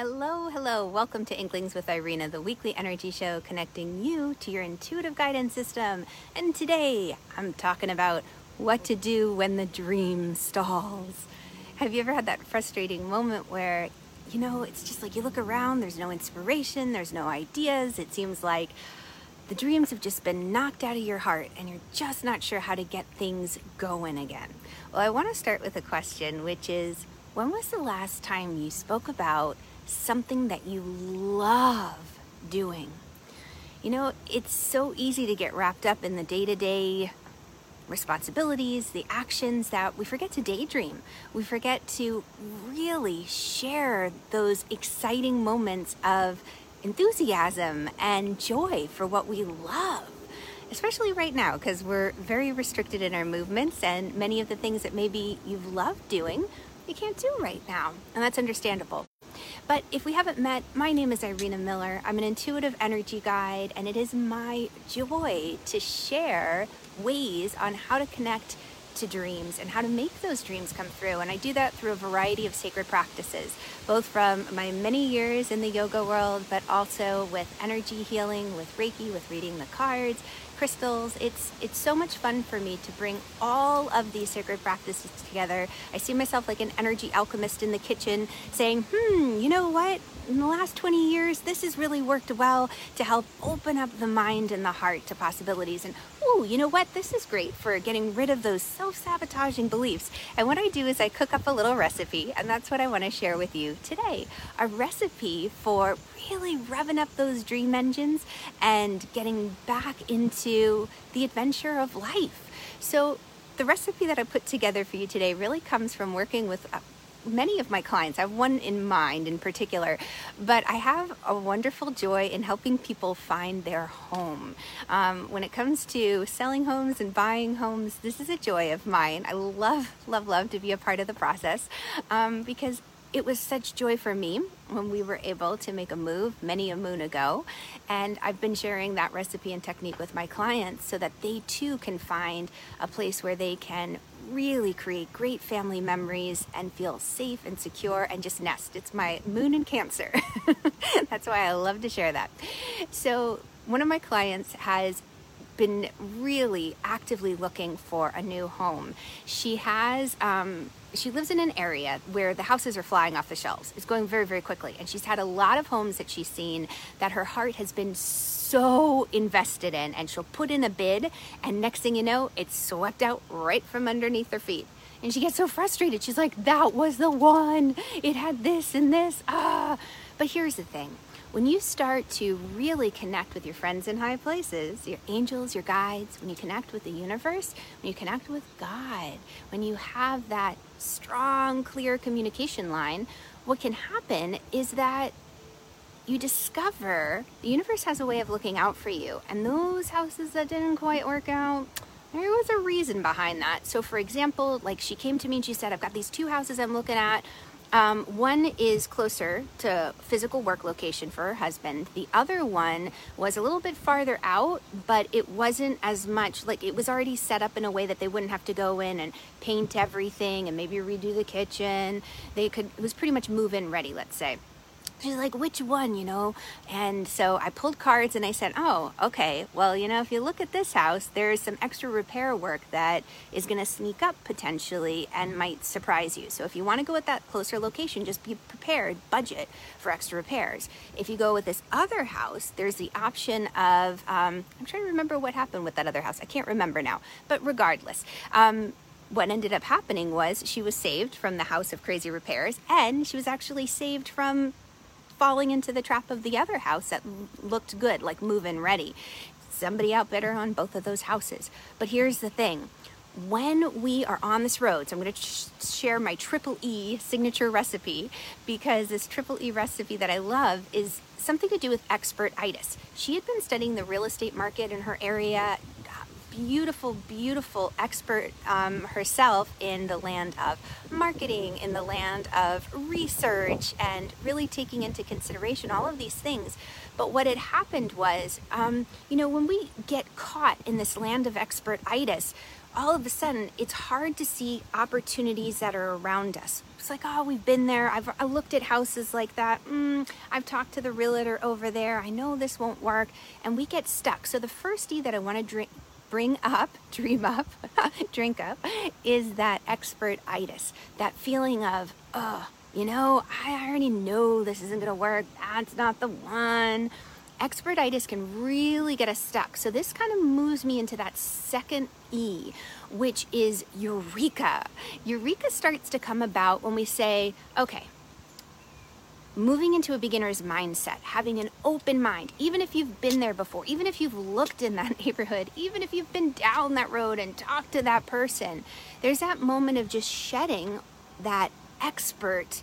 Hello, hello. Welcome to Inklings with Irina, the weekly energy show connecting you to your intuitive guidance system. And today I'm talking about what to do when the dream stalls. Have you ever had that frustrating moment where, you know, it's just like you look around, there's no inspiration, there's no ideas. It seems like the dreams have just been knocked out of your heart and you're just not sure how to get things going again. Well, I want to start with a question, which is when was the last time you spoke about something that you love doing. You know, it's so easy to get wrapped up in the day to day responsibilities, the actions that we forget to daydream. We forget to really share those exciting moments of enthusiasm and joy for what we love. Especially right now, because we're very restricted in our movements, and many of the things that maybe you've loved doing, you can't do right now. And that's understandable. But if we haven't met, my name is Irina Miller. I'm an intuitive energy guide, and it is my joy to share ways on how to connect to dreams and how to make those dreams come through. And I do that through a variety of sacred practices, both from my many years in the yoga world, but also with energy healing, with Reiki, with reading the cards, crystals. It's it's so much fun for me to bring all of these sacred practices together. I see myself like an energy alchemist in the kitchen saying, "Hmm, you know what? In the last 20 years, this has really worked well to help open up the mind and the heart to possibilities and ooh, you know what? This is great for getting rid of those self-sabotaging beliefs." And what I do is I cook up a little recipe, and that's what I want to share with you today. A recipe for really revving up those dream engines and getting back into the adventure of life. So, the recipe that I put together for you today really comes from working with many of my clients. I have one in mind in particular, but I have a wonderful joy in helping people find their home. Um, when it comes to selling homes and buying homes, this is a joy of mine. I love, love, love to be a part of the process um, because it was such joy for me when we were able to make a move many a moon ago. And I've been sharing that recipe and technique with my clients so that they too can find a place where they can really create great family memories and feel safe and secure and just nest. It's my moon in Cancer. That's why I love to share that. So, one of my clients has been really actively looking for a new home. She has um, she lives in an area where the houses are flying off the shelves. It's going very, very quickly. And she's had a lot of homes that she's seen that her heart has been so invested in. And she'll put in a bid, and next thing you know, it's swept out right from underneath her feet. And she gets so frustrated. She's like, that was the one. It had this and this. Ah. But here's the thing when you start to really connect with your friends in high places, your angels, your guides, when you connect with the universe, when you connect with God, when you have that strong, clear communication line, what can happen is that you discover the universe has a way of looking out for you. And those houses that didn't quite work out, there was a reason behind that. So, for example, like she came to me and she said, I've got these two houses I'm looking at. Um, one is closer to physical work location for her husband. The other one was a little bit farther out, but it wasn't as much like it was already set up in a way that they wouldn't have to go in and paint everything and maybe redo the kitchen. They could, it was pretty much move in ready, let's say she's like, which one, you know? And so I pulled cards and I said, oh, okay, well, you know, if you look at this house, there's some extra repair work that is going to sneak up potentially and might surprise you. So if you want to go with that closer location, just be prepared, budget for extra repairs. If you go with this other house, there's the option of, um, I'm trying to remember what happened with that other house. I can't remember now, but regardless, um, what ended up happening was she was saved from the house of crazy repairs and she was actually saved from falling into the trap of the other house that looked good, like move in ready. Somebody outbid her on both of those houses. But here's the thing when we are on this road, so I'm going to sh- share my triple E signature recipe because this triple E recipe that I love is something to do with expertitis. She had been studying the real estate market in her area, beautiful, beautiful expert um, herself in the land of marketing, in the land of research, and really taking into consideration all of these things. But what had happened was, um, you know, when we get caught in this land of expertitis, all of a sudden it's hard to see opportunities that are around us it's like, oh, we've been there. I've I looked at houses like that. Mm, I've talked to the realtor over there. I know this won't work. And we get stuck. So the first E that I want to drink, bring up, dream up, drink up, is that expert-itis. That feeling of, oh, you know, I already know this isn't to work. That's not the one. Expert-itis can really get us stuck. So this kind of moves me into that second E, which is eureka. Eureka starts to come about when we say, okay, moving into a beginner's mindset, having an open mind, even if you've been there before, even if you've looked in that neighborhood, even if you've been down that road and talked to that person, there's that moment of just shedding that expert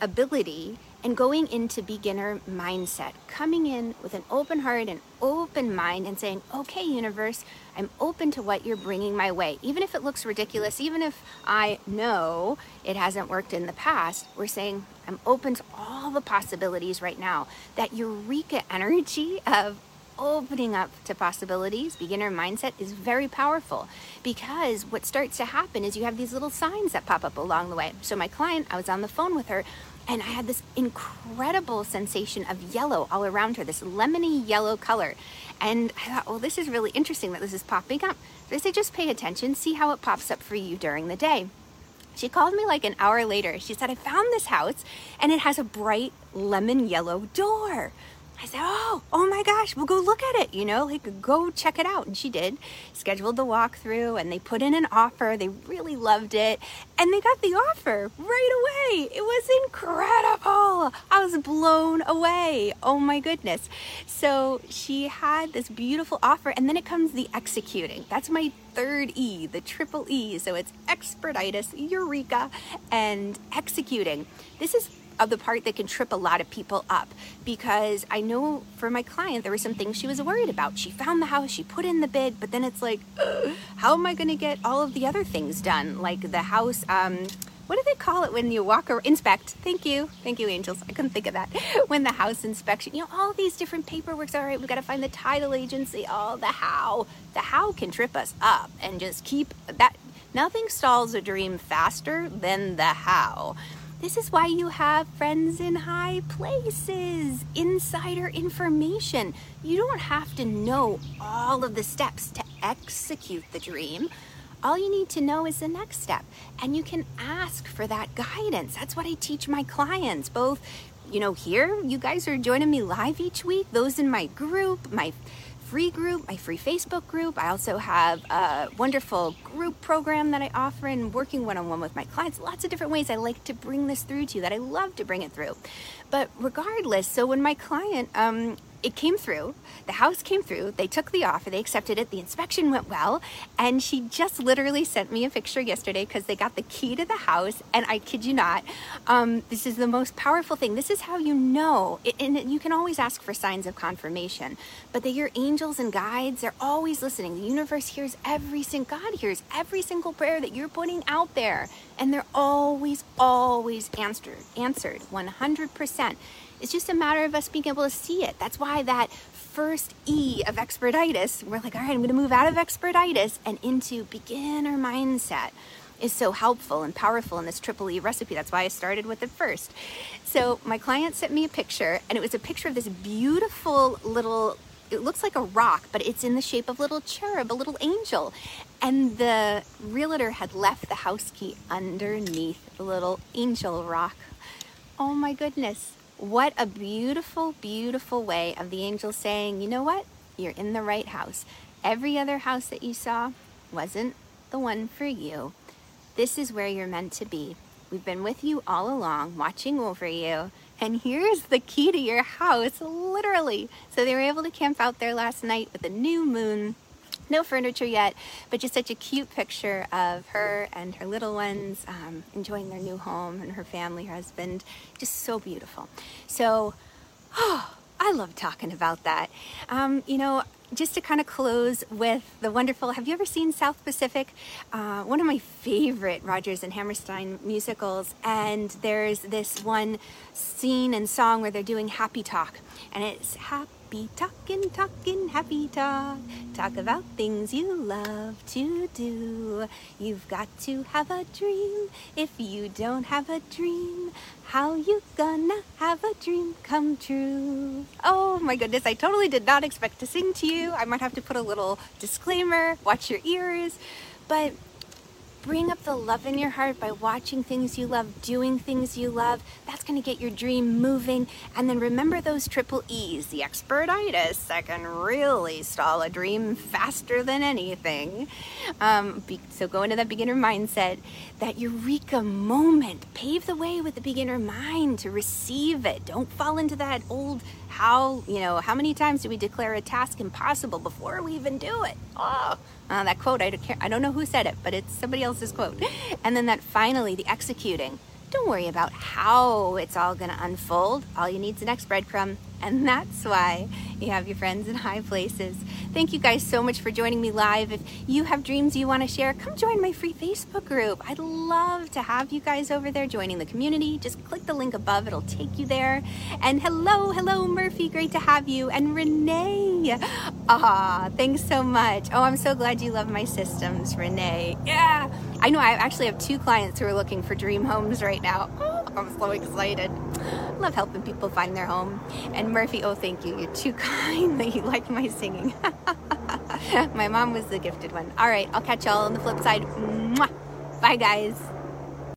ability and going into beginner mindset, coming in with an open heart and open mind and saying, okay, universe, I'm open to what you're bringing my way. Even if it looks ridiculous, even if I know it hasn't worked in the past, we're saying, I'm open to all the possibilities right now. That eureka energy of opening up to possibilities, beginner mindset is very powerful because what starts to happen is you have these little signs that pop up along the way. So, my client, I was on the phone with her and I had this incredible sensation of yellow all around her, this lemony yellow color. And I thought, well, this is really interesting that this is popping up. So I say, just pay attention, see how it pops up for you during the day. She called me like an hour later. She said, I found this house and it has a bright lemon yellow door. I said, Oh, oh my gosh, we'll go look at it, you know, like go check it out. And she did, scheduled the walkthrough, and they put in an offer. They really loved it, and they got the offer right away. It was incredible. I was blown away. Oh my goodness. So she had this beautiful offer, and then it comes the executing. That's my third E, the triple E. So it's expertitis, eureka, and executing. This is of the part that can trip a lot of people up because I know for my client there were some things she was worried about. She found the house, she put in the bid, but then it's like, how am I going to get all of the other things done? Like the house, um, what do they call it when you walk or inspect? Thank you. Thank you, angels. I couldn't think of that. When the house inspection, you know, all these different paperworks. All right, we've got to find the title agency. All the how. The how can trip us up and just keep that. Nothing stalls a dream faster than the how. This is why you have friends in high places, insider information. You don't have to know all of the steps to execute the dream. All you need to know is the next step, and you can ask for that guidance. That's what I teach my clients, both you know, here you guys are joining me live each week. Those in my group, my free group, my free Facebook group. I also have a wonderful group program that I offer and working one on one with my clients. Lots of different ways I like to bring this through to you that I love to bring it through. But regardless, so when my client um, it came through. The house came through. They took the offer. They accepted it. The inspection went well. And she just literally sent me a picture yesterday because they got the key to the house. And I kid you not, um, this is the most powerful thing. This is how you know. It, and you can always ask for signs of confirmation, but that your angels and guides, they're always listening. The universe hears every single, God hears every single prayer that you're putting out there. And they're always, always answered, answered 100%. It's just a matter of us being able to see it. That's why that first E of expertitis, we're like, all right, I'm going to move out of expertitis and into beginner mindset is so helpful and powerful in this triple E recipe. That's why I started with it first. So my client sent me a picture and it was a picture of this beautiful little it looks like a rock, but it's in the shape of a little cherub, a little angel. And the realtor had left the house key underneath the little angel rock. Oh my goodness. What a beautiful, beautiful way of the angel saying, you know what? You're in the right house. Every other house that you saw wasn't the one for you. This is where you're meant to be. We've been with you all along, watching over you. And here's the key to your house, literally. So they were able to camp out there last night with the new moon no furniture yet, but just such a cute picture of her and her little ones um, enjoying their new home and her family, her husband. Just so beautiful. So, oh, I love talking about that. Um, you know, just to kind of close with the wonderful, have you ever seen South Pacific? Uh, one of my favorite Rodgers and Hammerstein musicals. And there's this one scene and song where they're doing happy talk. And it's happy Happy talking, talking, happy talk. Talk about things you love to do. You've got to have a dream. If you don't have a dream, how you gonna have a dream come true? Oh my goodness, I totally did not expect to sing to you. I might have to put a little disclaimer, watch your ears. But bring up the love in your heart by watching things you love, doing things you love. That's going to get your dream moving. And then remember those triple E's, the expertitis that can really stall a dream faster than anything. Um, so go into that beginner mindset, that eureka moment. Pave the way with the beginner mind to receive it. Don't fall into that old how you know how many times do we declare a task impossible before we even do it oh uh, that quote I don't, care, I don't know who said it but it's somebody else's quote. And then that finally the executing. Don't worry about how it's all going to unfold. All you need is the next breadcrumb and that's why you have your friends in high places. Thank you guys so much for joining me live. If you have dreams you want to share, come join my free Facebook group. I'd love to have you guys over there joining the community. Just click the link above, it'll take you there. And hello, hello, Murphy, great to have you. And Renee, ah, thanks so much. Oh, I'm so glad you love my systems, Renee. Yeah, I know I actually have two clients who are looking for dream homes right now. Oh, I'm so excited. Love helping people find their home. And Murphy, oh, thank you. You're too kind that you like my singing. my mom was the gifted one. All right, I'll catch y'all on the flip side. Mwah. Bye, guys.